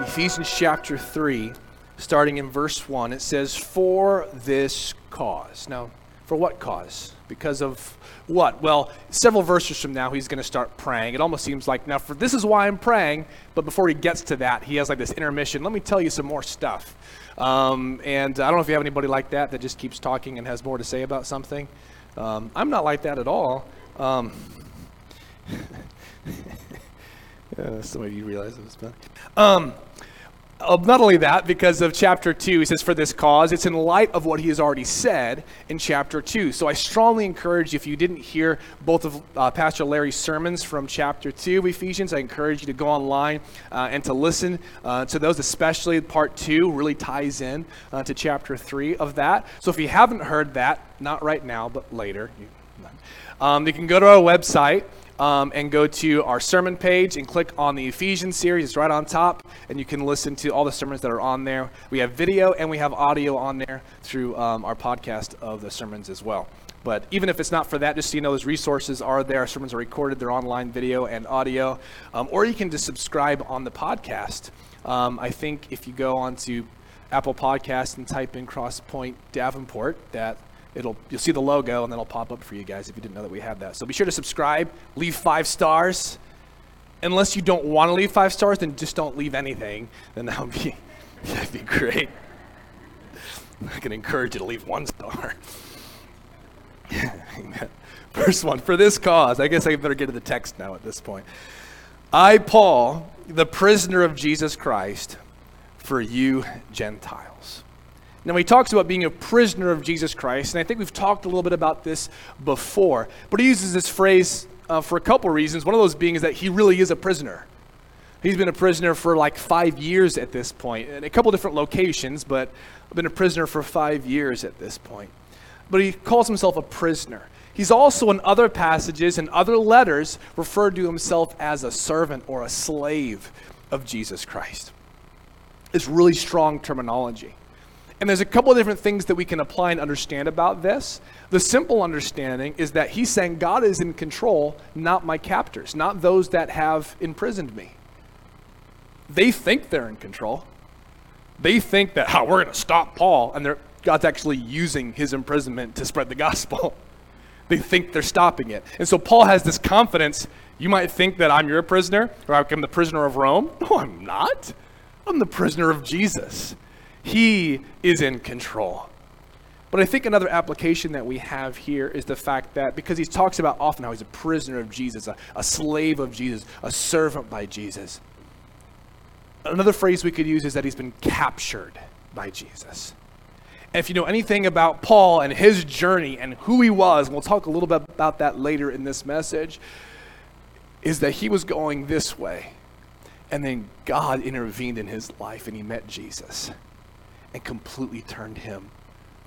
Ephesians chapter 3, starting in verse 1, it says, For this cause. Now, for what cause? Because of what? Well, several verses from now, he's going to start praying. It almost seems like, now, for this is why I'm praying, but before he gets to that, he has like this intermission. Let me tell you some more stuff. Um, and I don't know if you have anybody like that that just keeps talking and has more to say about something. Um, I'm not like that at all. Um, uh, some of you realize it was bad. Uh, not only that, because of chapter 2, he says, for this cause, it's in light of what he has already said in chapter 2. So I strongly encourage you, if you didn't hear both of uh, Pastor Larry's sermons from chapter 2 of Ephesians, I encourage you to go online uh, and to listen uh, to those, especially part 2 really ties in uh, to chapter 3 of that. So if you haven't heard that, not right now, but later, you, um, you can go to our website um, and go to our sermon page and click on the Ephesians series. It's right on top, and you can listen to all the sermons that are on there. We have video and we have audio on there through um, our podcast of the sermons as well. But even if it's not for that, just so you know, those resources are there. Our sermons are recorded, they're online video and audio. Um, or you can just subscribe on the podcast. Um, I think if you go onto Apple Podcast and type in Crosspoint Davenport, that it'll you'll see the logo and then it'll pop up for you guys if you didn't know that we have that. So be sure to subscribe, leave five stars. Unless you don't want to leave five stars, then just don't leave anything. Then that would be that'd be great. I can encourage you to leave one star. Amen. Verse one, for this cause, I guess I better get to the text now at this point. I, Paul, the prisoner of Jesus Christ, for you Gentiles now, he talks about being a prisoner of Jesus Christ, and I think we've talked a little bit about this before, but he uses this phrase uh, for a couple reasons. One of those being is that he really is a prisoner. He's been a prisoner for like five years at this point, in a couple different locations, but I've been a prisoner for five years at this point. But he calls himself a prisoner. He's also in other passages and other letters referred to himself as a servant or a slave of Jesus Christ. It's really strong terminology. And there's a couple of different things that we can apply and understand about this. The simple understanding is that he's saying God is in control, not my captors, not those that have imprisoned me. They think they're in control. They think that, oh, we're going to stop Paul, and God's actually using his imprisonment to spread the gospel. they think they're stopping it. And so Paul has this confidence. You might think that I'm your prisoner, or I'm the prisoner of Rome. No, I'm not. I'm the prisoner of Jesus. He is in control. But I think another application that we have here is the fact that because he talks about often how he's a prisoner of Jesus, a, a slave of Jesus, a servant by Jesus. Another phrase we could use is that he's been captured by Jesus. If you know anything about Paul and his journey and who he was, and we'll talk a little bit about that later in this message, is that he was going this way. And then God intervened in his life and he met Jesus and completely turned him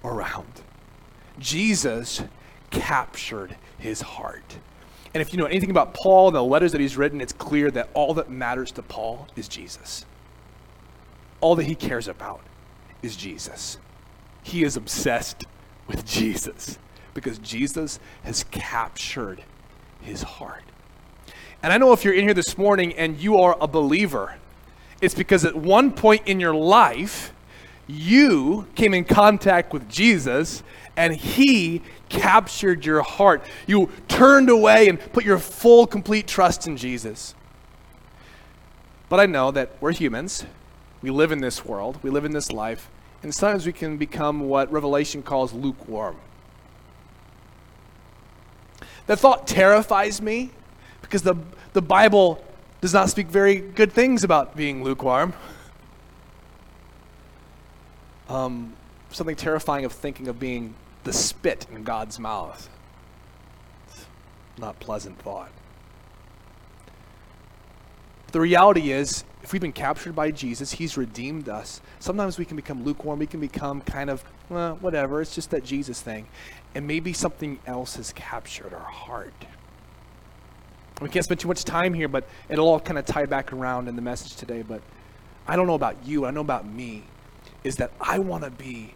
around. Jesus captured his heart. And if you know anything about Paul and the letters that he's written, it's clear that all that matters to Paul is Jesus. All that he cares about is Jesus. He is obsessed with Jesus because Jesus has captured his heart. And I know if you're in here this morning and you are a believer, it's because at one point in your life, you came in contact with Jesus and he captured your heart. You turned away and put your full, complete trust in Jesus. But I know that we're humans. We live in this world, we live in this life, and sometimes we can become what Revelation calls lukewarm. That thought terrifies me because the, the Bible does not speak very good things about being lukewarm um, something terrifying of thinking of being the spit in God's mouth. Not pleasant thought. But the reality is, if we've been captured by Jesus, He's redeemed us. Sometimes we can become lukewarm. We can become kind of, well, whatever. It's just that Jesus thing. And maybe something else has captured our heart. We can't spend too much time here, but it'll all kind of tie back around in the message today. But I don't know about you. I know about me is that I want to be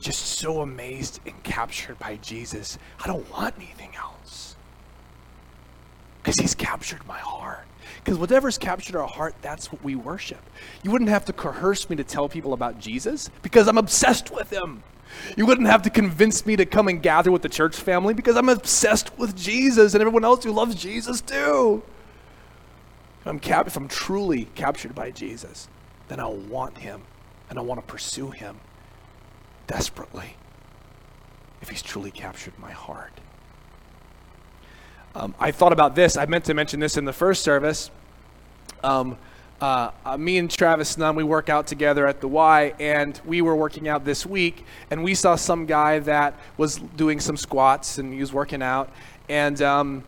just so amazed and captured by Jesus. I don't want anything else. Because he's captured my heart. Because whatever's captured our heart, that's what we worship. You wouldn't have to coerce me to tell people about Jesus because I'm obsessed with him. You wouldn't have to convince me to come and gather with the church family because I'm obsessed with Jesus and everyone else who loves Jesus too. If I'm, cap- if I'm truly captured by Jesus, then I'll want him and I want to pursue him desperately if he's truly captured my heart. Um, I thought about this. I meant to mention this in the first service. Um, uh, uh, me and Travis Nunn, we work out together at the Y, and we were working out this week, and we saw some guy that was doing some squats, and he was working out, and um,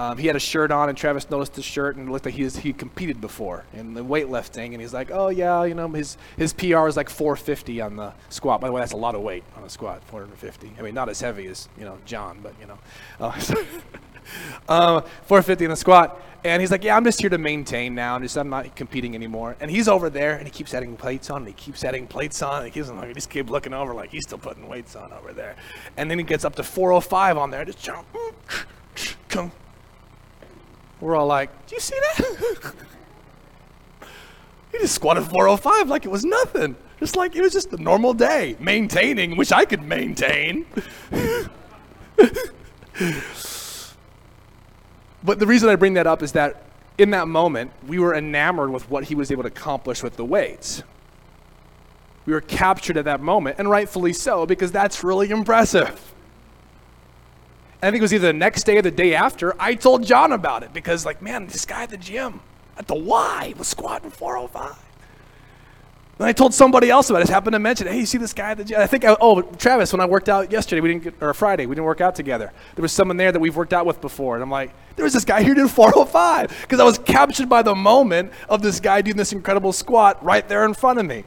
um, he had a shirt on, and Travis noticed the shirt, and looked like he was, he competed before in the weightlifting, and he's like, "Oh yeah, you know, his his PR is like 450 on the squat. By the way, that's a lot of weight on a squat, 450. I mean, not as heavy as you know John, but you know, uh, uh, 450 in the squat." And he's like, "Yeah, I'm just here to maintain now. I'm just I'm not competing anymore." And he's over there, and he keeps adding plates on, and he keeps adding plates on, and he keeps like, he just keep looking over like he's still putting weights on over there. And then he gets up to 405 on there, just jump, come we're all like, do you see that? he just squatted 405 like it was nothing. Just like it was just a normal day. Maintaining, which I could maintain. but the reason I bring that up is that in that moment, we were enamored with what he was able to accomplish with the weights. We were captured at that moment, and rightfully so, because that's really impressive. I think it was either the next day or the day after, I told John about it because, like, man, this guy at the gym, at the Y, was squatting 405. Then I told somebody else about it. I happened to mention, hey, you see this guy at the gym? I think, I, oh, Travis, when I worked out yesterday, we didn't get, or Friday, we didn't work out together. There was someone there that we've worked out with before. And I'm like, there was this guy here doing 405 because I was captured by the moment of this guy doing this incredible squat right there in front of me.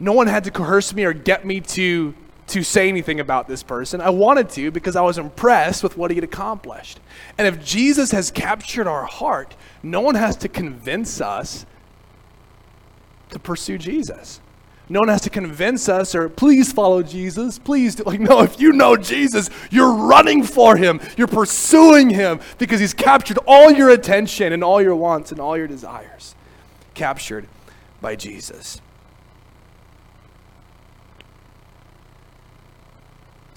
No one had to coerce me or get me to to say anything about this person. I wanted to because I was impressed with what he had accomplished. And if Jesus has captured our heart, no one has to convince us to pursue Jesus. No one has to convince us or please follow Jesus. Please do. Like, no, if you know Jesus, you're running for him. You're pursuing him because he's captured all your attention and all your wants and all your desires. Captured by Jesus.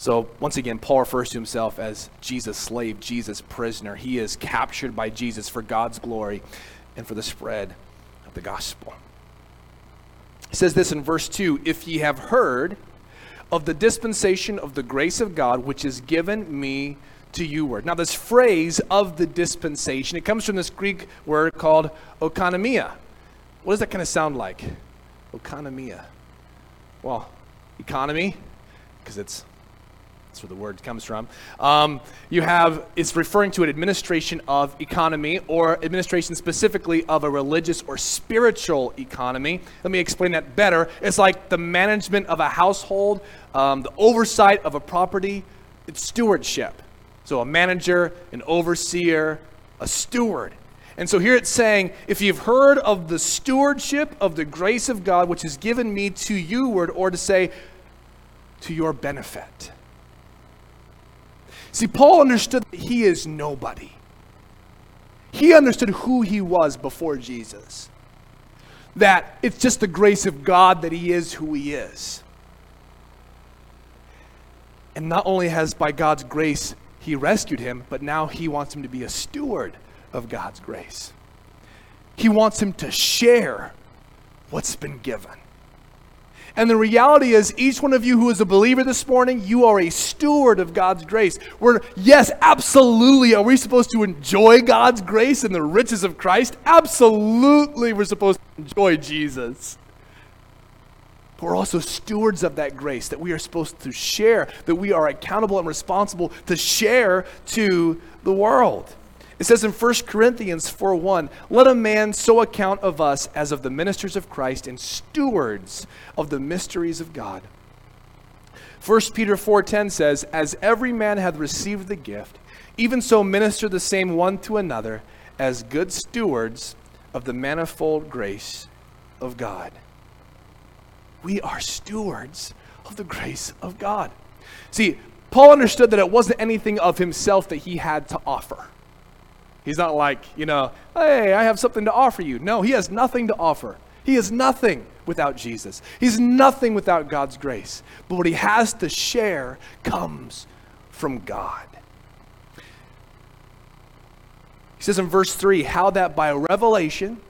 So, once again, Paul refers to himself as Jesus' slave, Jesus' prisoner. He is captured by Jesus for God's glory and for the spread of the gospel. He says this in verse 2 If ye have heard of the dispensation of the grace of God, which is given me to you word. Now, this phrase of the dispensation, it comes from this Greek word called oikonomia. What does that kind of sound like? Oikonomia. Well, economy, because it's where the word comes from. Um, you have, it's referring to an administration of economy or administration specifically of a religious or spiritual economy. Let me explain that better. It's like the management of a household, um, the oversight of a property, it's stewardship. So a manager, an overseer, a steward. And so here it's saying, if you've heard of the stewardship of the grace of God, which is given me to you, word, or to say, to your benefit. See, Paul understood that he is nobody. He understood who he was before Jesus. That it's just the grace of God that he is who he is. And not only has by God's grace he rescued him, but now he wants him to be a steward of God's grace. He wants him to share what's been given. And the reality is, each one of you who is a believer this morning, you are a steward of God's grace. We're, yes, absolutely, are we supposed to enjoy God's grace and the riches of Christ? Absolutely, we're supposed to enjoy Jesus. But we're also stewards of that grace that we are supposed to share, that we are accountable and responsible to share to the world. It says in 1 Corinthians 4:1, "Let a man so account of us as of the ministers of Christ and stewards of the mysteries of God." 1 Peter 4:10 says, "As every man hath received the gift, even so minister the same one to another as good stewards of the manifold grace of God." We are stewards of the grace of God. See, Paul understood that it wasn't anything of himself that he had to offer. He's not like, you know, hey, I have something to offer you. No, he has nothing to offer. He is nothing without Jesus. He's nothing without God's grace. But what he has to share comes from God. He says in verse 3 how that by revelation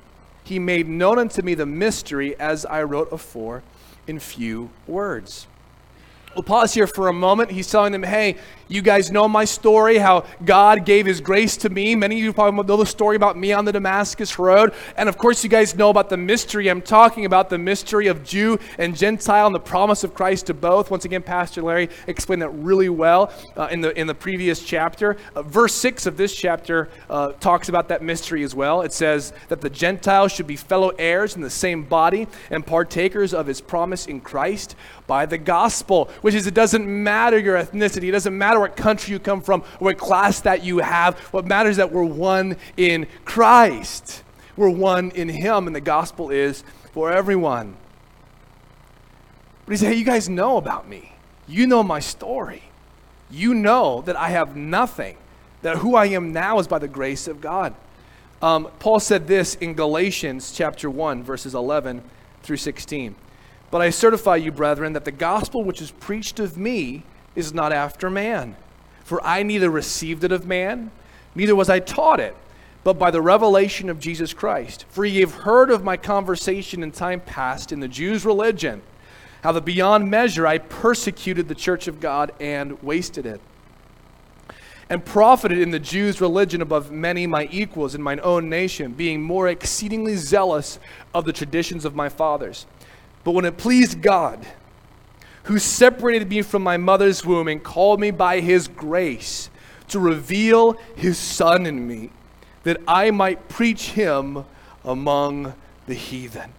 he made known unto me the mystery as I wrote afore in few words. We'll pause here for a moment. He's telling them, hey, you guys know my story, how God gave his grace to me. Many of you probably know the story about me on the Damascus Road. And of course, you guys know about the mystery I'm talking about the mystery of Jew and Gentile and the promise of Christ to both. Once again, Pastor Larry explained that really well uh, in, the, in the previous chapter. Uh, verse 6 of this chapter uh, talks about that mystery as well. It says that the Gentiles should be fellow heirs in the same body and partakers of his promise in Christ by the gospel, which is it doesn't matter your ethnicity, it doesn't matter what country you come from, what class that you have. What matters is that we're one in Christ. We're one in Him, and the gospel is for everyone. But he said, Hey, you guys know about me. You know my story. You know that I have nothing, that who I am now is by the grace of God. Um, Paul said this in Galatians chapter 1, verses 11 through 16. But I certify you, brethren, that the gospel which is preached of me is not after man. For I neither received it of man, neither was I taught it, but by the revelation of Jesus Christ. For ye have heard of my conversation in time past in the Jews' religion, how that beyond measure I persecuted the church of God and wasted it. And profited in the Jews' religion above many my equals in mine own nation, being more exceedingly zealous of the traditions of my fathers. But when it pleased God, who separated me from my mother's womb and called me by his grace to reveal his Son in me, that I might preach him among the heathen.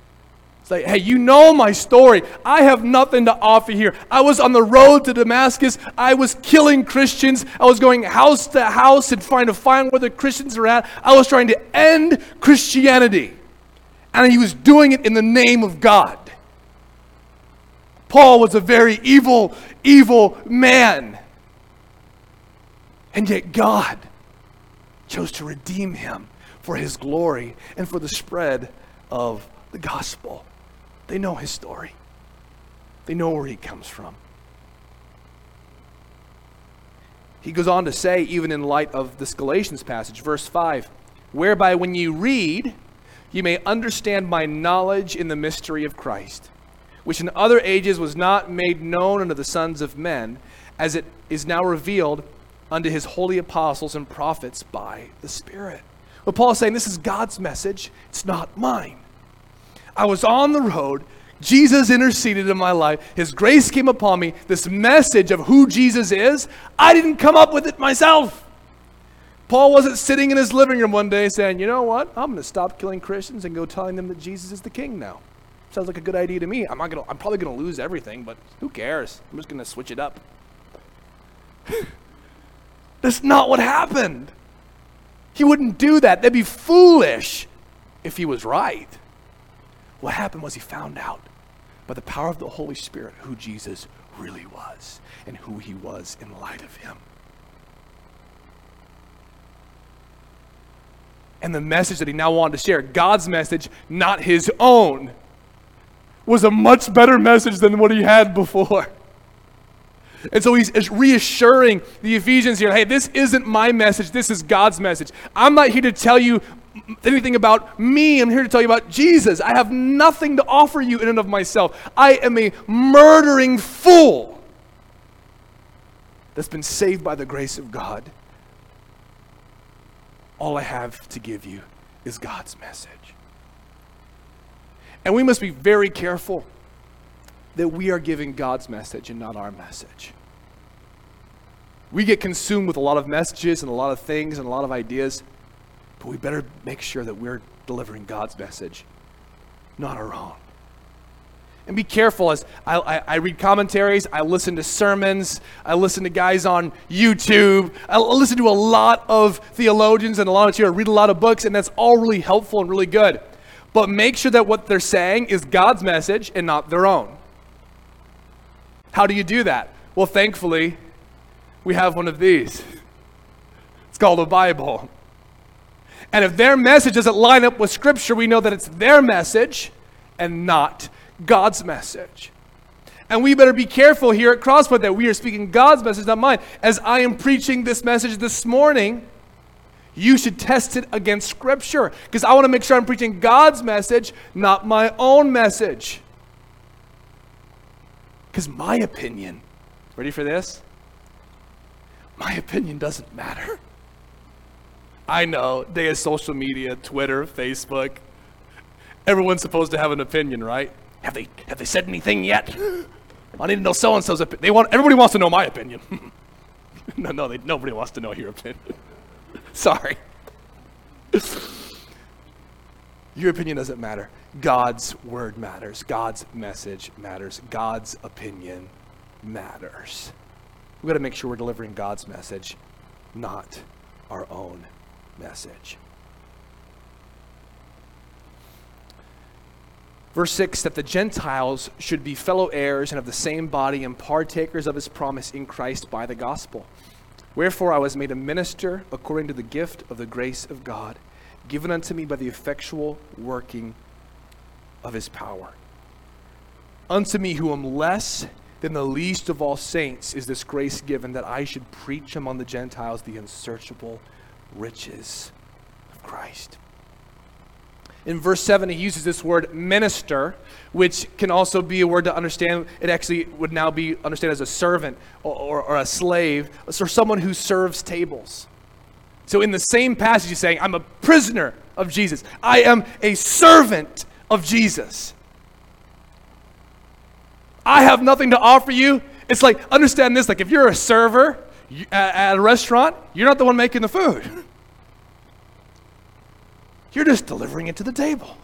It's like, hey, you know my story. I have nothing to offer here. I was on the road to Damascus. I was killing Christians. I was going house to house and trying to find where the Christians are at. I was trying to end Christianity. And he was doing it in the name of God. Paul was a very evil, evil man. And yet God chose to redeem him for his glory and for the spread of the gospel. They know his story, they know where he comes from. He goes on to say, even in light of this Galatians passage, verse 5 whereby when you read, you may understand my knowledge in the mystery of Christ which in other ages was not made known unto the sons of men, as it is now revealed unto his holy apostles and prophets by the Spirit. But Paul is saying this is God's message, it's not mine. I was on the road. Jesus interceded in my life. His grace came upon me. This message of who Jesus is, I didn't come up with it myself. Paul wasn't sitting in his living room one day saying, you know what? I'm going to stop killing Christians and go telling them that Jesus is the king now. Sounds like a good idea to me. I'm not gonna. I'm probably gonna lose everything, but who cares? I'm just gonna switch it up. That's not what happened. He wouldn't do that. That'd be foolish if he was right. What happened was he found out by the power of the Holy Spirit who Jesus really was and who he was in light of him. And the message that he now wanted to share, God's message, not his own, was a much better message than what he had before. And so he's reassuring the Ephesians here hey, this isn't my message, this is God's message. I'm not here to tell you anything about me, I'm here to tell you about Jesus. I have nothing to offer you in and of myself. I am a murdering fool that's been saved by the grace of God. All I have to give you is God's message. And we must be very careful that we are giving God's message and not our message. We get consumed with a lot of messages and a lot of things and a lot of ideas, but we better make sure that we're delivering God's message, not our own. And be careful as I, I, I, read commentaries, I listen to sermons, I listen to guys on YouTube, I listen to a lot of theologians and a lot of you, I read a lot of books, and that's all really helpful and really good but make sure that what they're saying is God's message and not their own. How do you do that? Well, thankfully, we have one of these. It's called a Bible. And if their message doesn't line up with Scripture, we know that it's their message and not God's message. And we better be careful here at Crosspoint that we are speaking God's message, not mine. As I am preaching this message this morning, you should test it against Scripture because I want to make sure I'm preaching God's message, not my own message. Because my opinion, ready for this? My opinion doesn't matter. I know, day of social media, Twitter, Facebook. Everyone's supposed to have an opinion, right? Have they have they said anything yet? I need to know so and so's opinion. They want everybody wants to know my opinion. no, no, they, nobody wants to know your opinion. Sorry. Your opinion doesn't matter. God's word matters. God's message matters. God's opinion matters. We've got to make sure we're delivering God's message, not our own message. Verse 6 that the Gentiles should be fellow heirs and of the same body and partakers of his promise in Christ by the gospel. Wherefore I was made a minister according to the gift of the grace of God, given unto me by the effectual working of his power. Unto me, who am less than the least of all saints, is this grace given that I should preach among the Gentiles the unsearchable riches of Christ. In verse 7, he uses this word minister, which can also be a word to understand. It actually would now be understood as a servant or, or, or, a slave, or someone who serves tables. So, in the same passage, he's saying, I'm a prisoner of Jesus, I am a servant of Jesus. I have nothing to offer you. It's like, understand this like, if you're a server at a restaurant, you're not the one making the food. You're just delivering it to the table.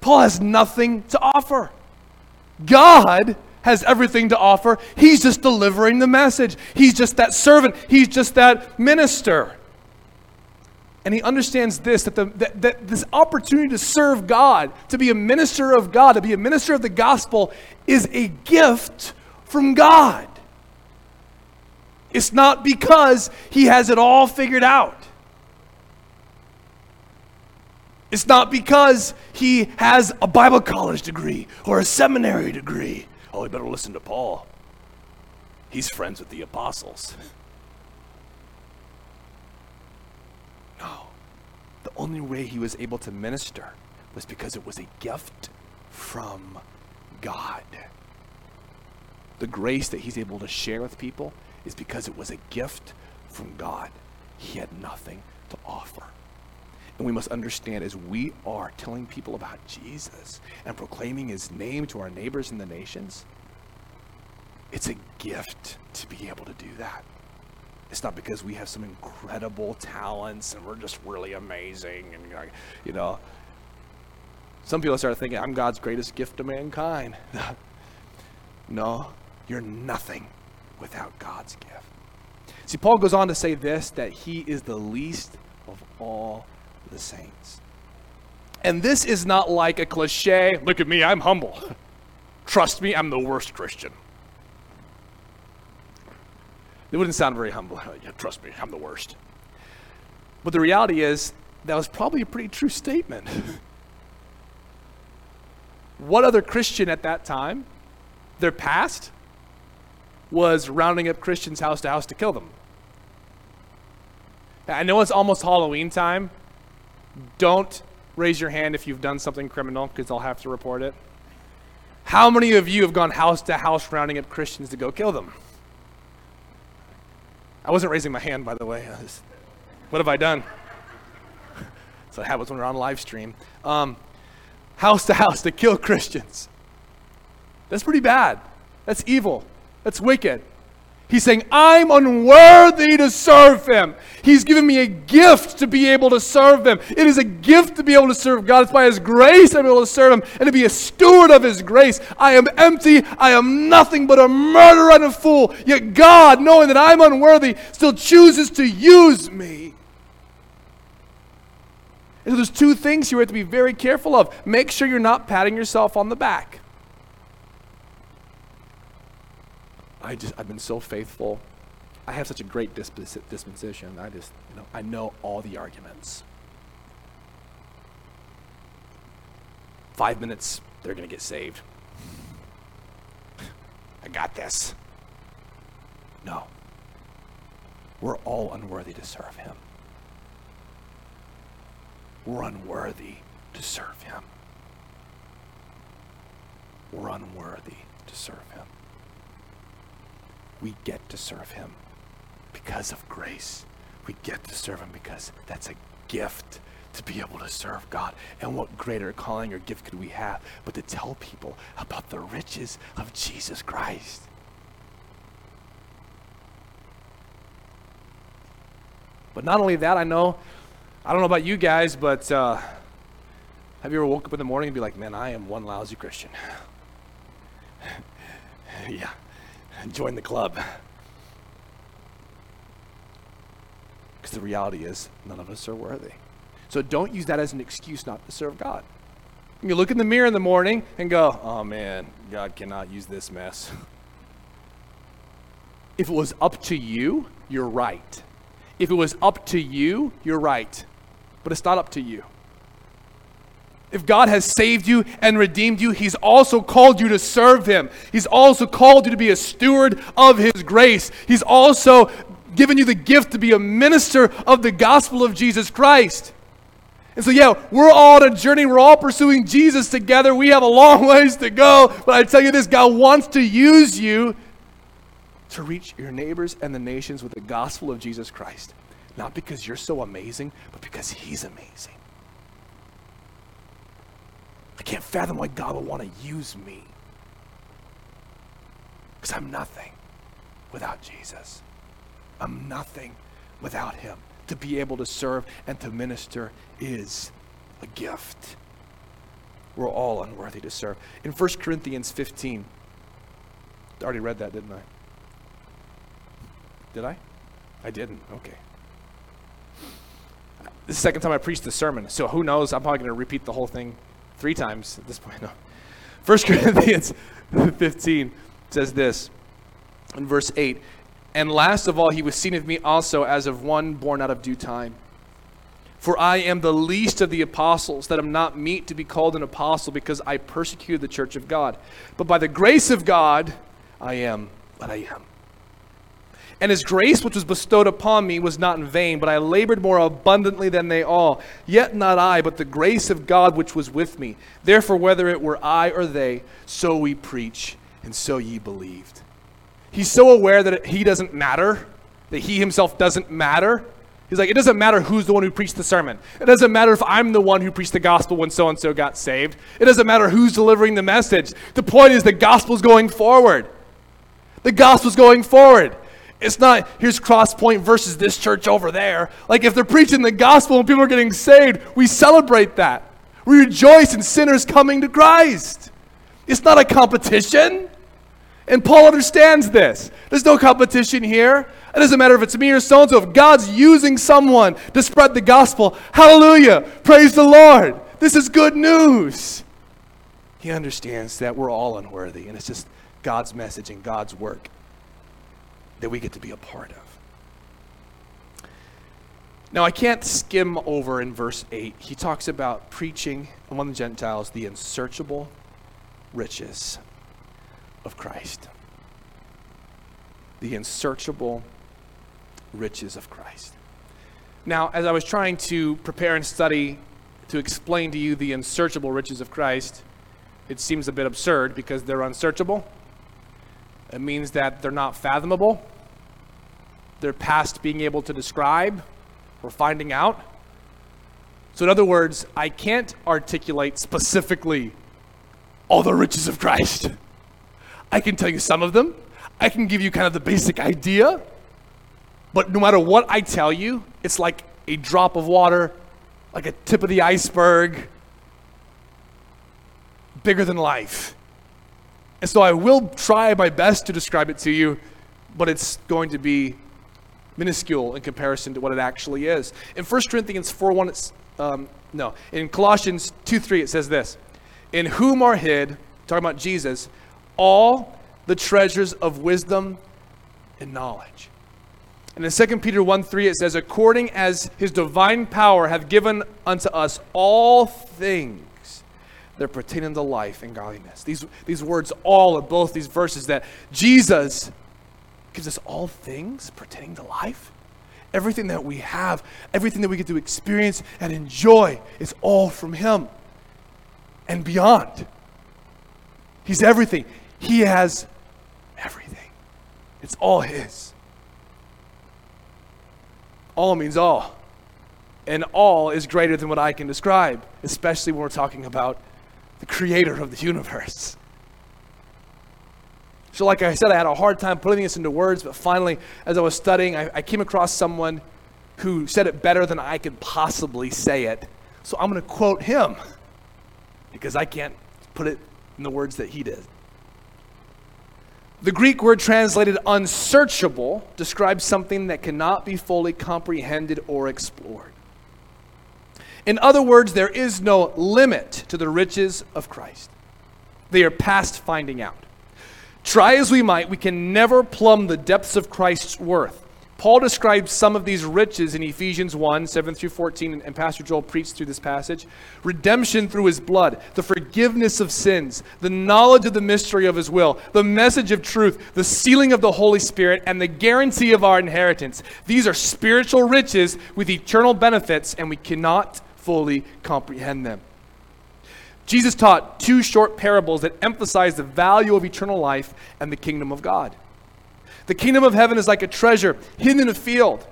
Paul has nothing to offer. God has everything to offer. He's just delivering the message. He's just that servant. He's just that minister. And he understands this that, the, that, that this opportunity to serve God, to be a minister of God, to be a minister of the gospel, is a gift from God. It's not because he has it all figured out. It's not because he has a Bible college degree or a seminary degree. Oh, we better listen to Paul. He's friends with the apostles. No. The only way he was able to minister was because it was a gift from God. The grace that he's able to share with people is because it was a gift from God. He had nothing to offer. And we must understand as we are telling people about Jesus and proclaiming his name to our neighbors in the nations, it's a gift to be able to do that. It's not because we have some incredible talents and we're just really amazing and you know some people start thinking I'm God's greatest gift to mankind. no, you're nothing without God's gift. See, Paul goes on to say this that he is the least of all the saints. And this is not like a cliche look at me, I'm humble. Trust me, I'm the worst Christian. It wouldn't sound very humble. yeah, trust me, I'm the worst. But the reality is, that was probably a pretty true statement. what other Christian at that time, their past, was rounding up Christians house to house to kill them. I know it's almost Halloween time. Don't raise your hand if you've done something criminal because I'll have to report it. How many of you have gone house to house rounding up Christians to go kill them? I wasn't raising my hand, by the way. what have I done? so it happens when we're on live stream. Um, house to house to kill Christians. That's pretty bad. That's evil. That's wicked. He's saying, I'm unworthy to serve him. He's given me a gift to be able to serve him. It is a gift to be able to serve God. It's by his grace I'm able to serve him and to be a steward of his grace. I am empty. I am nothing but a murderer and a fool. Yet God, knowing that I'm unworthy, still chooses to use me. And so there's two things you have to be very careful of. Make sure you're not patting yourself on the back. I just I've been so faithful I have such a great dispos- disposition. I just, you know, I know all the arguments. Five minutes, they're to get saved. I got this. No. We're all unworthy to serve him. We're unworthy to serve him. We're unworthy to serve him. We get to serve him because of grace. We get to serve him because that's a gift to be able to serve God. And what greater calling or gift could we have but to tell people about the riches of Jesus Christ? But not only that, I know, I don't know about you guys, but uh, have you ever woke up in the morning and be like, man, I am one lousy Christian? yeah, join the club. Because the reality is, none of us are worthy. So don't use that as an excuse not to serve God. You look in the mirror in the morning and go, oh man, God cannot use this mess. If it was up to you, you're right. If it was up to you, you're right. But it's not up to you. If God has saved you and redeemed you, He's also called you to serve Him. He's also called you to be a steward of His grace. He's also given you the gift to be a minister of the gospel of Jesus Christ. And so, yeah, we're all on a journey. We're all pursuing Jesus together. We have a long ways to go. But I tell you this God wants to use you to reach your neighbors and the nations with the gospel of Jesus Christ. Not because you're so amazing, but because He's amazing. I can't fathom why God would want to use me. Because I'm nothing without Jesus. I'm nothing without Him. To be able to serve and to minister is a gift. We're all unworthy to serve. In 1 Corinthians 15, I already read that, didn't I? Did I? I didn't. Okay. This is the second time I preached the sermon, so who knows? I'm probably going to repeat the whole thing three times at this point. No. 1 Corinthians 15 says this in verse 8 And last of all, he was seen of me also as of one born out of due time. For I am the least of the apostles, that am not meet to be called an apostle, because I persecuted the church of God. But by the grace of God, I am what I am. And his grace, which was bestowed upon me, was not in vain, but I labored more abundantly than they all. Yet not I, but the grace of God which was with me. Therefore, whether it were I or they, so we preach, and so ye believed. He's so aware that he doesn't matter, that he himself doesn't matter. He's like, it doesn't matter who's the one who preached the sermon. It doesn't matter if I'm the one who preached the gospel when so and so got saved. It doesn't matter who's delivering the message. The point is the gospel's going forward. The gospel's going forward. It's not, here's Crosspoint versus this church over there. Like, if they're preaching the gospel and people are getting saved, we celebrate that. We rejoice in sinners coming to Christ. It's not a competition. And Paul understands this. There's no competition here. It doesn't matter if it's me or so and so. If God's using someone to spread the gospel, hallelujah, praise the Lord. This is good news. He understands that we're all unworthy, and it's just God's message and God's work that we get to be a part of. Now, I can't skim over in verse 8. He talks about preaching among the Gentiles the unsearchable riches of Christ. The unsearchable riches of Christ. Now, as I was trying to prepare and study to explain to you the unsearchable riches of Christ, it seems a bit absurd because they're unsearchable. It means that they're not fathomable. They're past being able to describe or finding out. So, in other words, I can't articulate specifically all the riches of Christ. I can tell you some of them. I can give you kind of the basic idea. But no matter what I tell you, it's like a drop of water, like a tip of the iceberg, bigger than life. And so I will try my best to describe it to you, but it's going to be minuscule in comparison to what it actually is. In 1 Corinthians 4 1, it's, um, no, in Colossians 2 3, it says this In whom are hid, talking about Jesus, all the treasures of wisdom and knowledge. And in 2 Peter 1 3, it says, According as his divine power hath given unto us all things that pertain unto life and godliness. These, these words, all of both these verses, that Jesus gives us all things pertaining to life. Everything that we have, everything that we get to experience and enjoy is all from him and beyond. He's everything. He has everything. It's all his. All means all. And all is greater than what I can describe, especially when we're talking about the creator of the universe. So, like I said, I had a hard time putting this into words, but finally, as I was studying, I, I came across someone who said it better than I could possibly say it. So, I'm going to quote him because I can't put it in the words that he did. The Greek word translated unsearchable describes something that cannot be fully comprehended or explored. In other words, there is no limit to the riches of Christ, they are past finding out. Try as we might, we can never plumb the depths of Christ's worth. Paul describes some of these riches in Ephesians 1 7 through 14, and Pastor Joel preached through this passage. Redemption through his blood, the forgiveness of sins, the knowledge of the mystery of his will, the message of truth, the sealing of the Holy Spirit, and the guarantee of our inheritance. These are spiritual riches with eternal benefits, and we cannot fully comprehend them. Jesus taught two short parables that emphasize the value of eternal life and the kingdom of God. The kingdom of heaven is like a treasure hidden in a field.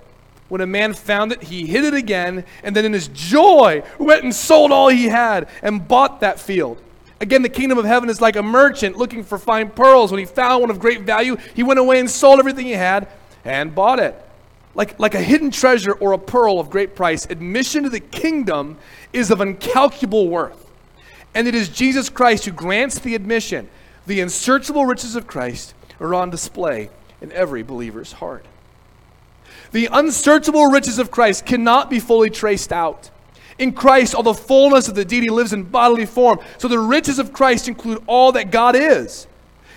When a man found it, he hid it again, and then in his joy went and sold all he had and bought that field. Again, the kingdom of heaven is like a merchant looking for fine pearls. When he found one of great value, he went away and sold everything he had and bought it. Like, like a hidden treasure or a pearl of great price, admission to the kingdom is of incalculable worth. And it is Jesus Christ who grants the admission. The unsearchable riches of Christ are on display in every believer's heart. The unsearchable riches of Christ cannot be fully traced out. In Christ, all the fullness of the deity lives in bodily form. So the riches of Christ include all that God is.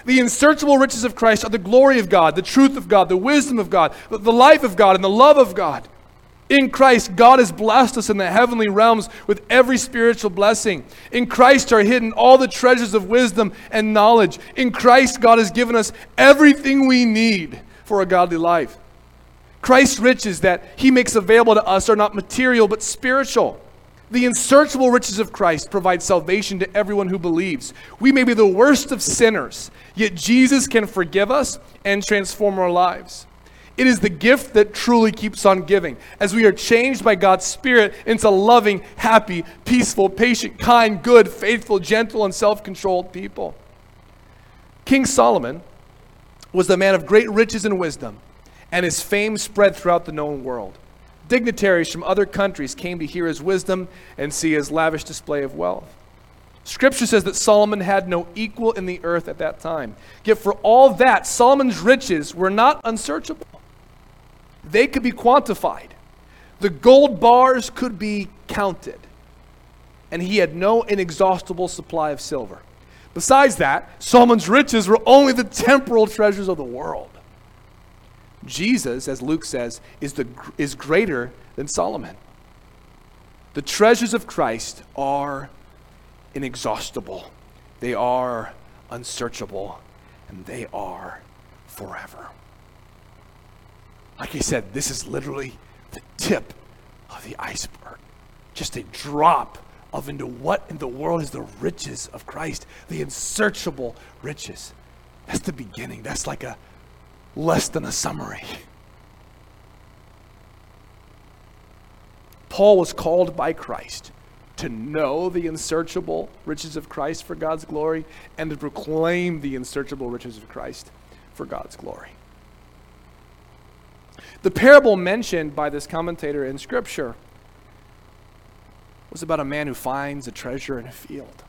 The unsearchable riches of Christ are the glory of God, the truth of God, the wisdom of God, the life of God, and the love of God. In Christ, God has blessed us in the heavenly realms with every spiritual blessing. In Christ are hidden all the treasures of wisdom and knowledge. In Christ, God has given us everything we need for a godly life. Christ's riches that He makes available to us are not material but spiritual. The unsearchable riches of Christ provide salvation to everyone who believes. We may be the worst of sinners, yet Jesus can forgive us and transform our lives. It is the gift that truly keeps on giving as we are changed by God's Spirit into loving, happy, peaceful, patient, kind, good, faithful, gentle, and self controlled people. King Solomon was a man of great riches and wisdom, and his fame spread throughout the known world. Dignitaries from other countries came to hear his wisdom and see his lavish display of wealth. Scripture says that Solomon had no equal in the earth at that time. Yet for all that, Solomon's riches were not unsearchable they could be quantified. The gold bars could be counted. And he had no inexhaustible supply of silver. Besides that, Solomon's riches were only the temporal treasures of the world. Jesus, as Luke says, is, the, is greater than Solomon. The treasures of Christ are inexhaustible, they are unsearchable, and they are forever. Like I said, this is literally the tip of the iceberg. Just a drop of into what in the world is the riches of Christ, the unsearchable riches. That's the beginning. That's like a less than a summary. Paul was called by Christ to know the unsearchable riches of Christ for God's glory and to proclaim the unsearchable riches of Christ for God's glory. The parable mentioned by this commentator in Scripture was about a man who finds a treasure in a field.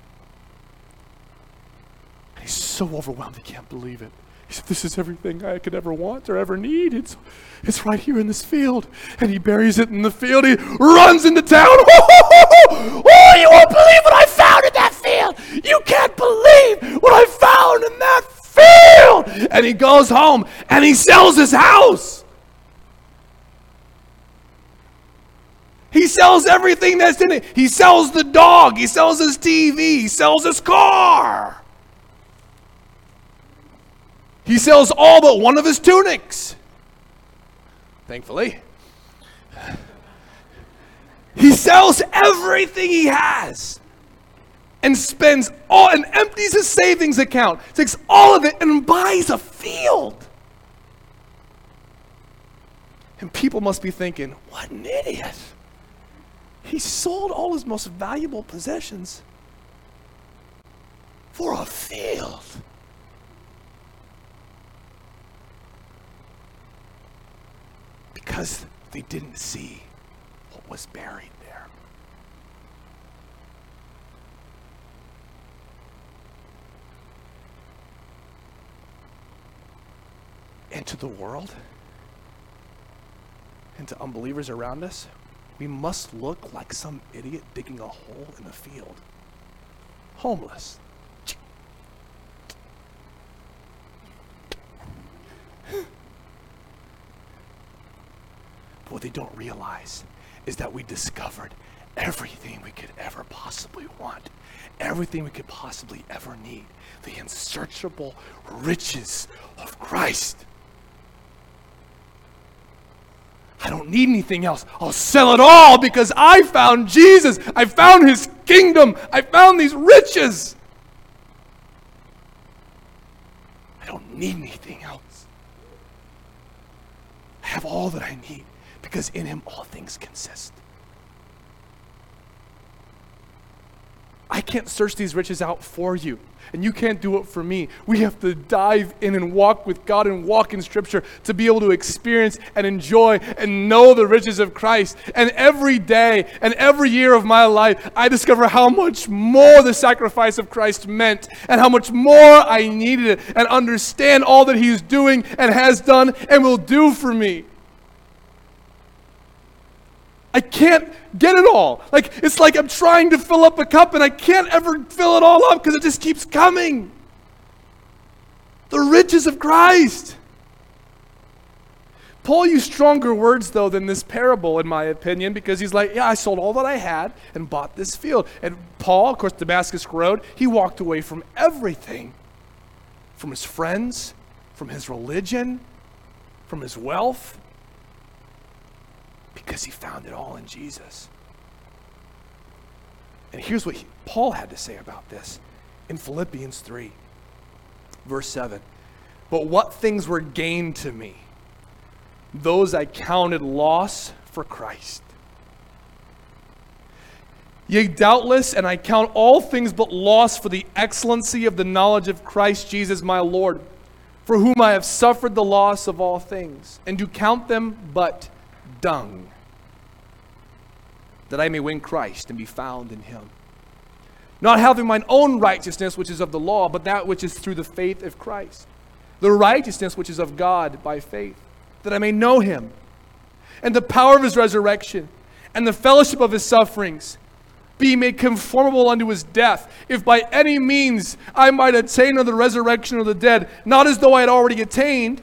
He's so overwhelmed he can't believe it. He said, This is everything I could ever want or ever need. It's, it's right here in this field. And he buries it in the field. He runs into town. Oh, you won't believe what I found in that field. You can't believe what I found in that field. And he goes home and he sells his house He sells everything that's in it. He sells the dog. He sells his TV. He sells his car. He sells all but one of his tunics. Thankfully. He sells everything he has and spends all and empties his savings account, takes all of it and buys a field. And people must be thinking, what an idiot. He sold all his most valuable possessions for a field. Because they didn't see what was buried there. And to the world, and to unbelievers around us, we must look like some idiot digging a hole in a field. Homeless. What they don't realize is that we discovered everything we could ever possibly want, everything we could possibly ever need the unsearchable riches of Christ. I don't need anything else. I'll sell it all because I found Jesus. I found his kingdom. I found these riches. I don't need anything else. I have all that I need because in him all things consist. I can't search these riches out for you, and you can't do it for me. We have to dive in and walk with God and walk in Scripture to be able to experience and enjoy and know the riches of Christ. And every day and every year of my life, I discover how much more the sacrifice of Christ meant and how much more I needed it and understand all that He's doing and has done and will do for me. I can't get it all. Like, it's like I'm trying to fill up a cup and I can't ever fill it all up because it just keeps coming. The riches of Christ. Paul used stronger words, though, than this parable, in my opinion, because he's like, Yeah, I sold all that I had and bought this field. And Paul, of course, Damascus Road, he walked away from everything from his friends, from his religion, from his wealth because he found it all in Jesus. And here's what he, Paul had to say about this in Philippians 3, verse 7. But what things were gained to me, those I counted loss for Christ. Yea, doubtless, and I count all things but loss for the excellency of the knowledge of Christ Jesus my Lord, for whom I have suffered the loss of all things, and do count them but dung, that I may win Christ and be found in him. Not having mine own righteousness, which is of the law, but that which is through the faith of Christ. The righteousness which is of God by faith, that I may know him, and the power of his resurrection, and the fellowship of his sufferings, be made conformable unto his death, if by any means I might attain unto the resurrection of the dead, not as though I had already attained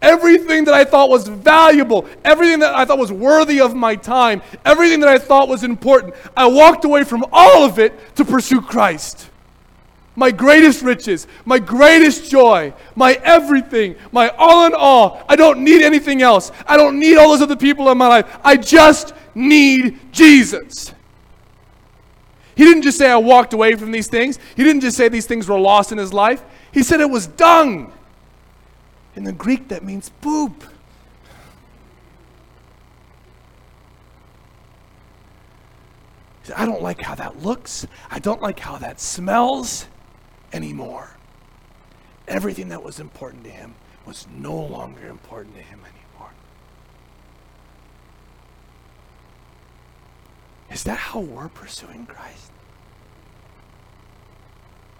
Everything that I thought was valuable, everything that I thought was worthy of my time, everything that I thought was important, I walked away from all of it to pursue Christ. My greatest riches, my greatest joy, my everything, my all in all. I don't need anything else. I don't need all those other people in my life. I just need Jesus. He didn't just say I walked away from these things. He didn't just say these things were lost in his life. He said it was dung. In the Greek, that means poop. I don't like how that looks. I don't like how that smells anymore. Everything that was important to him was no longer important to him anymore. Is that how we're pursuing Christ?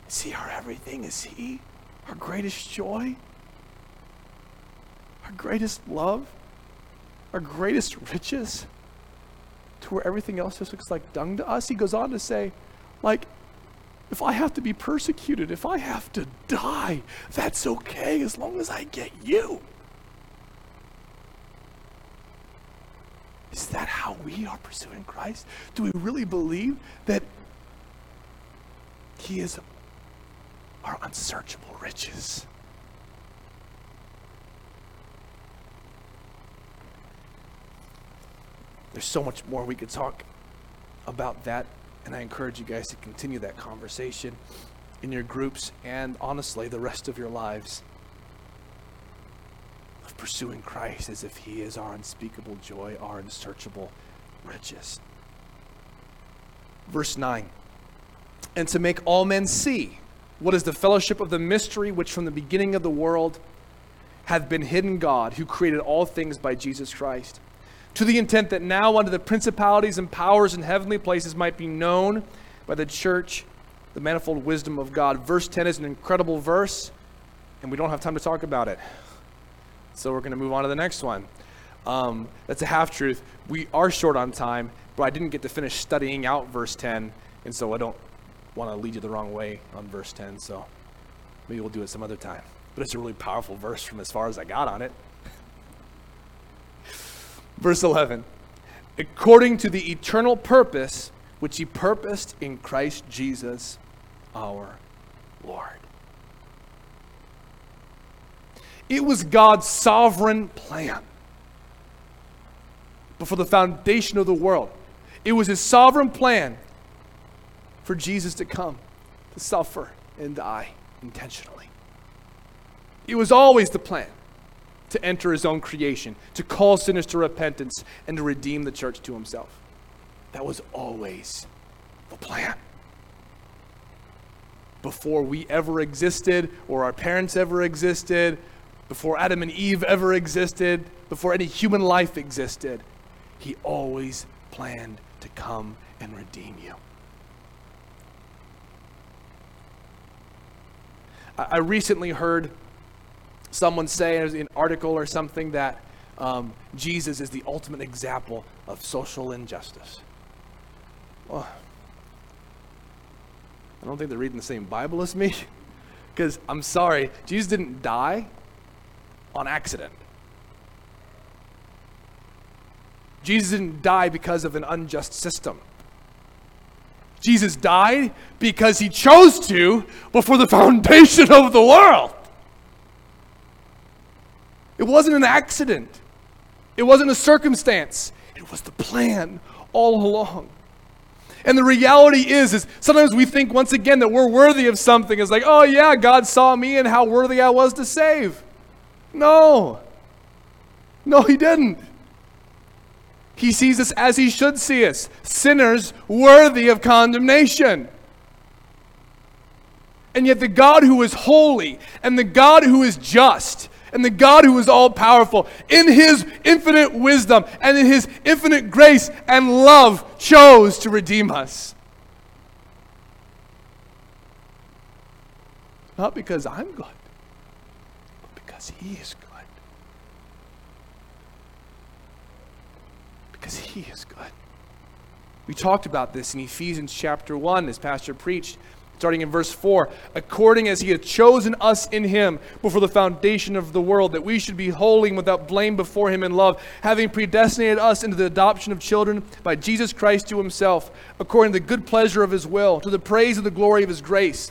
Is he our everything? Is he our greatest joy? Our greatest love, our greatest riches, to where everything else just looks like dung to us? He goes on to say, like, if I have to be persecuted, if I have to die, that's okay as long as I get you. Is that how we are pursuing Christ? Do we really believe that He is our unsearchable riches? There's so much more we could talk about that, and I encourage you guys to continue that conversation in your groups and honestly the rest of your lives of pursuing Christ as if He is our unspeakable joy, our unsearchable riches. Verse 9 And to make all men see what is the fellowship of the mystery which from the beginning of the world hath been hidden God, who created all things by Jesus Christ to the intent that now under the principalities and powers in heavenly places might be known by the church the manifold wisdom of God. Verse 10 is an incredible verse, and we don't have time to talk about it. So we're going to move on to the next one. Um, that's a half truth. We are short on time, but I didn't get to finish studying out verse 10, and so I don't want to lead you the wrong way on verse 10, so maybe we'll do it some other time. But it's a really powerful verse from as far as I got on it. Verse 11 according to the eternal purpose which he purposed in Christ Jesus our Lord. It was God's sovereign plan before the foundation of the world. It was his sovereign plan for Jesus to come, to suffer, and die intentionally. It was always the plan to enter his own creation, to call sinners to repentance, and to redeem the church to himself. That was always the plan. Before we ever existed, or our parents ever existed, before Adam and Eve ever existed, before any human life existed, he always planned to come and redeem you. I recently heard someone say in an article or something that um, Jesus is the ultimate example of social injustice. Well, I don't think they're reading the same Bible as me. Because I'm sorry, Jesus didn't die on accident. Jesus didn't die because of an unjust system. Jesus died because he chose to before the foundation of the world. It wasn't an accident, it wasn't a circumstance, it was the plan all along. And the reality is, is sometimes we think once again that we're worthy of something. It's like, oh yeah, God saw me and how worthy I was to save. No. No, he didn't. He sees us as he should see us sinners worthy of condemnation. And yet, the God who is holy and the God who is just and the God who is all powerful, in his infinite wisdom and in his infinite grace and love, chose to redeem us. Not because I'm good, but because he is good. Because he is good. We talked about this in Ephesians chapter 1 as Pastor preached starting in verse 4 according as he had chosen us in him before the foundation of the world that we should be holy and without blame before him in love having predestinated us into the adoption of children by jesus christ to himself according to the good pleasure of his will to the praise of the glory of his grace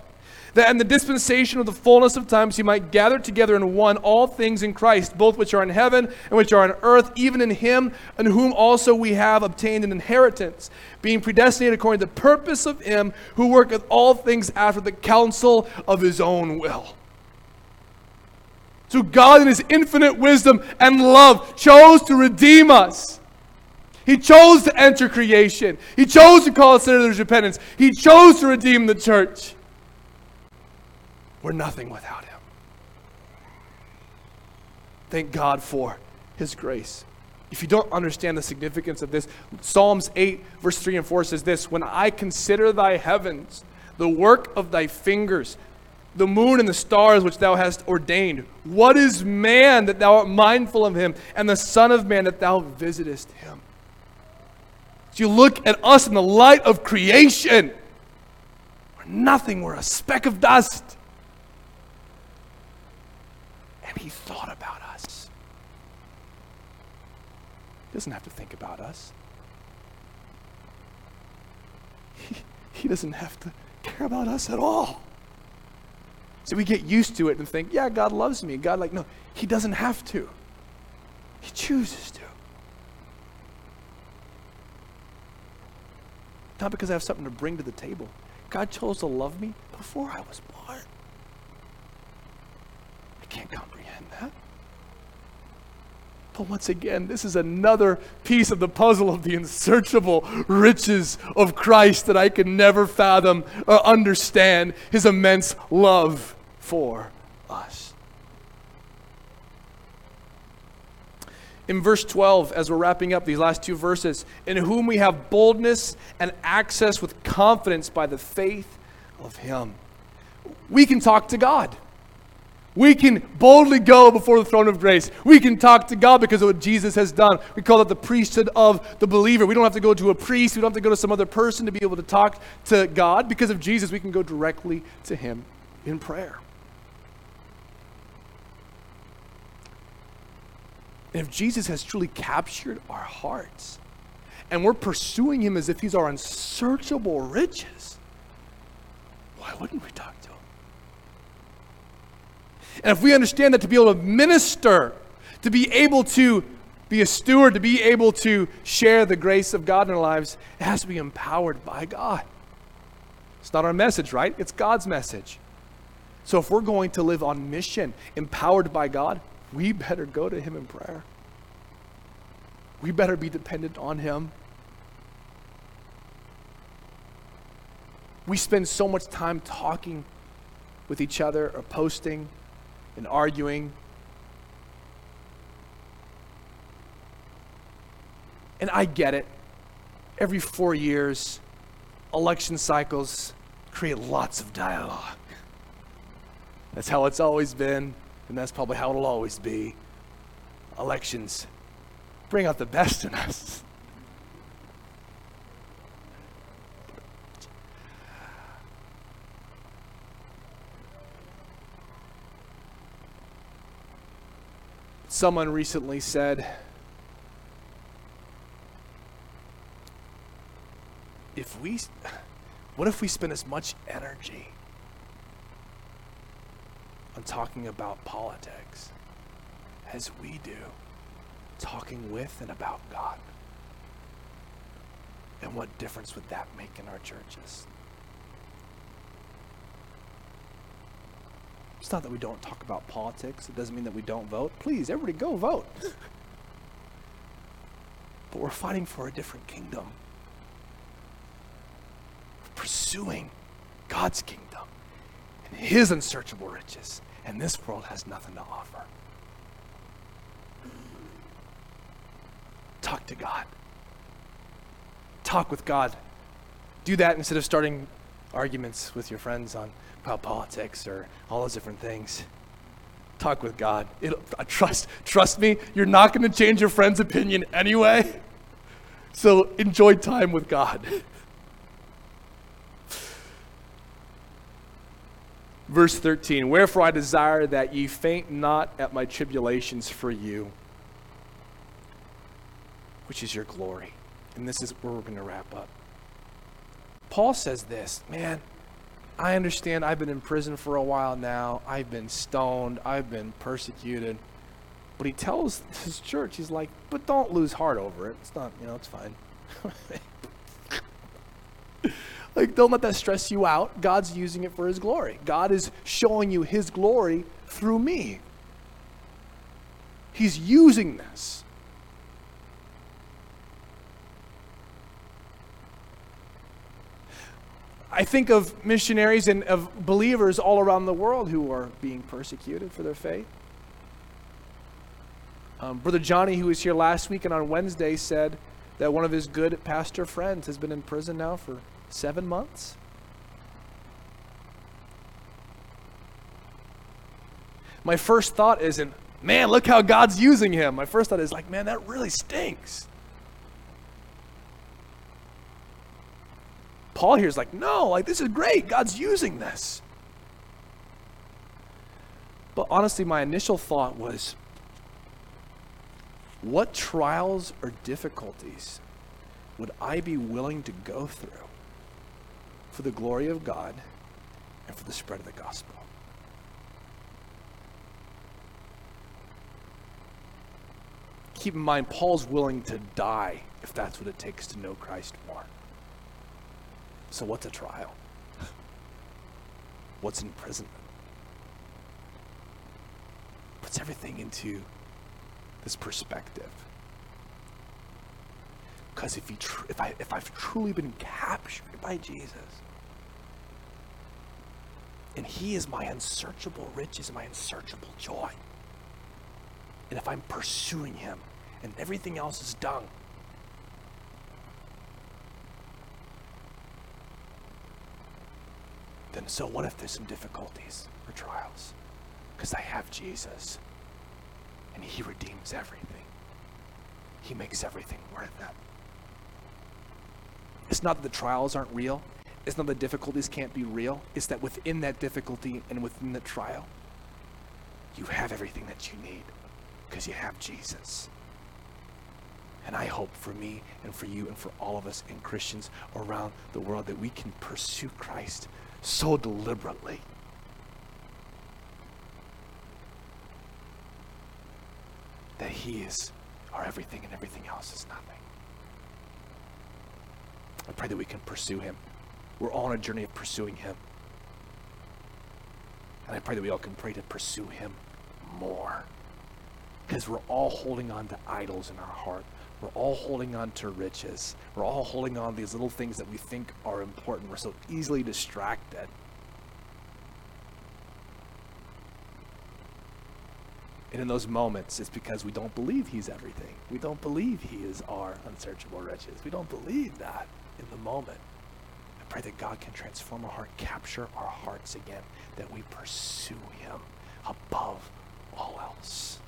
that in the dispensation of the fullness of times he might gather together in one all things in Christ, both which are in heaven and which are on earth, even in him, in whom also we have obtained an inheritance, being predestinated according to the purpose of him who worketh all things after the counsel of his own will. So God in his infinite wisdom and love chose to redeem us. He chose to enter creation. He chose to call us sinners repentance. He chose to redeem the church. We're nothing without him. Thank God for his grace. If you don't understand the significance of this, Psalms 8, verse 3 and 4 says this When I consider thy heavens, the work of thy fingers, the moon and the stars which thou hast ordained, what is man that thou art mindful of him, and the Son of Man that thou visitest him? So you look at us in the light of creation. We're nothing, we're a speck of dust. And he thought about us. He doesn't have to think about us. He, he doesn't have to care about us at all. So we get used to it and think, yeah, God loves me. God, like, no, He doesn't have to. He chooses to. Not because I have something to bring to the table. God chose to love me before I was born. Can't comprehend that. But once again, this is another piece of the puzzle of the unsearchable riches of Christ that I can never fathom or understand his immense love for us. In verse 12, as we're wrapping up these last two verses, in whom we have boldness and access with confidence by the faith of him. We can talk to God. We can boldly go before the throne of grace. We can talk to God because of what Jesus has done. We call it the priesthood of the believer. We don't have to go to a priest, we don't have to go to some other person to be able to talk to God. Because of Jesus, we can go directly to Him in prayer. And if Jesus has truly captured our hearts and we're pursuing Him as if He's our unsearchable riches, why wouldn't we talk to Him? And if we understand that to be able to minister, to be able to be a steward, to be able to share the grace of God in our lives, it has to be empowered by God. It's not our message, right? It's God's message. So if we're going to live on mission, empowered by God, we better go to Him in prayer. We better be dependent on Him. We spend so much time talking with each other or posting and arguing. And I get it. Every four years, election cycles create lots of dialogue. That's how it's always been, and that's probably how it'll always be. Elections bring out the best in us. Someone recently said, if we, what if we spend as much energy on talking about politics as we do talking with and about God? And what difference would that make in our churches? It's not that we don't talk about politics. It doesn't mean that we don't vote. Please, everybody go vote. but we're fighting for a different kingdom. We're pursuing God's kingdom and His unsearchable riches. And this world has nothing to offer. Talk to God. Talk with God. Do that instead of starting arguments with your friends on about politics or all those different things. Talk with God. It'll, trust, trust me, you're not going to change your friend's opinion anyway. So enjoy time with God. Verse 13 Wherefore I desire that ye faint not at my tribulations for you, which is your glory. And this is where we're going to wrap up. Paul says this, man, I understand I've been in prison for a while now. I've been stoned. I've been persecuted. But he tells his church, he's like, but don't lose heart over it. It's not, you know, it's fine. like, don't let that stress you out. God's using it for his glory. God is showing you his glory through me. He's using this. I think of missionaries and of believers all around the world who are being persecuted for their faith. Um, Brother Johnny, who was here last week and on Wednesday, said that one of his good pastor friends has been in prison now for seven months. My first thought isn't, man, look how God's using him. My first thought is like, man, that really stinks. Paul here is like, no, like this is great. God's using this. But honestly, my initial thought was, what trials or difficulties would I be willing to go through for the glory of God and for the spread of the gospel? Keep in mind, Paul's willing to die if that's what it takes to know Christ more. So, what's a trial? What's imprisonment? Puts everything into this perspective. Because if, tr- if, I, if I've truly been captured by Jesus, and He is my unsearchable riches my unsearchable joy, and if I'm pursuing Him and everything else is dung, then so what if there's some difficulties or trials? Because I have Jesus and He redeems everything. He makes everything worth it. It's not that the trials aren't real. It's not that the difficulties can't be real. It's that within that difficulty and within the trial, you have everything that you need because you have Jesus. And I hope for me and for you and for all of us and Christians around the world that we can pursue Christ so deliberately. That He is our everything and everything else is nothing. I pray that we can pursue Him. We're all on a journey of pursuing Him. And I pray that we all can pray to pursue Him more. Because we're all holding on to idols in our heart. We're all holding on to riches. We're all holding on to these little things that we think are important. We're so easily distracted. And in those moments, it's because we don't believe He's everything. We don't believe He is our unsearchable riches. We don't believe that in the moment. I pray that God can transform our heart, capture our hearts again, that we pursue Him above all else.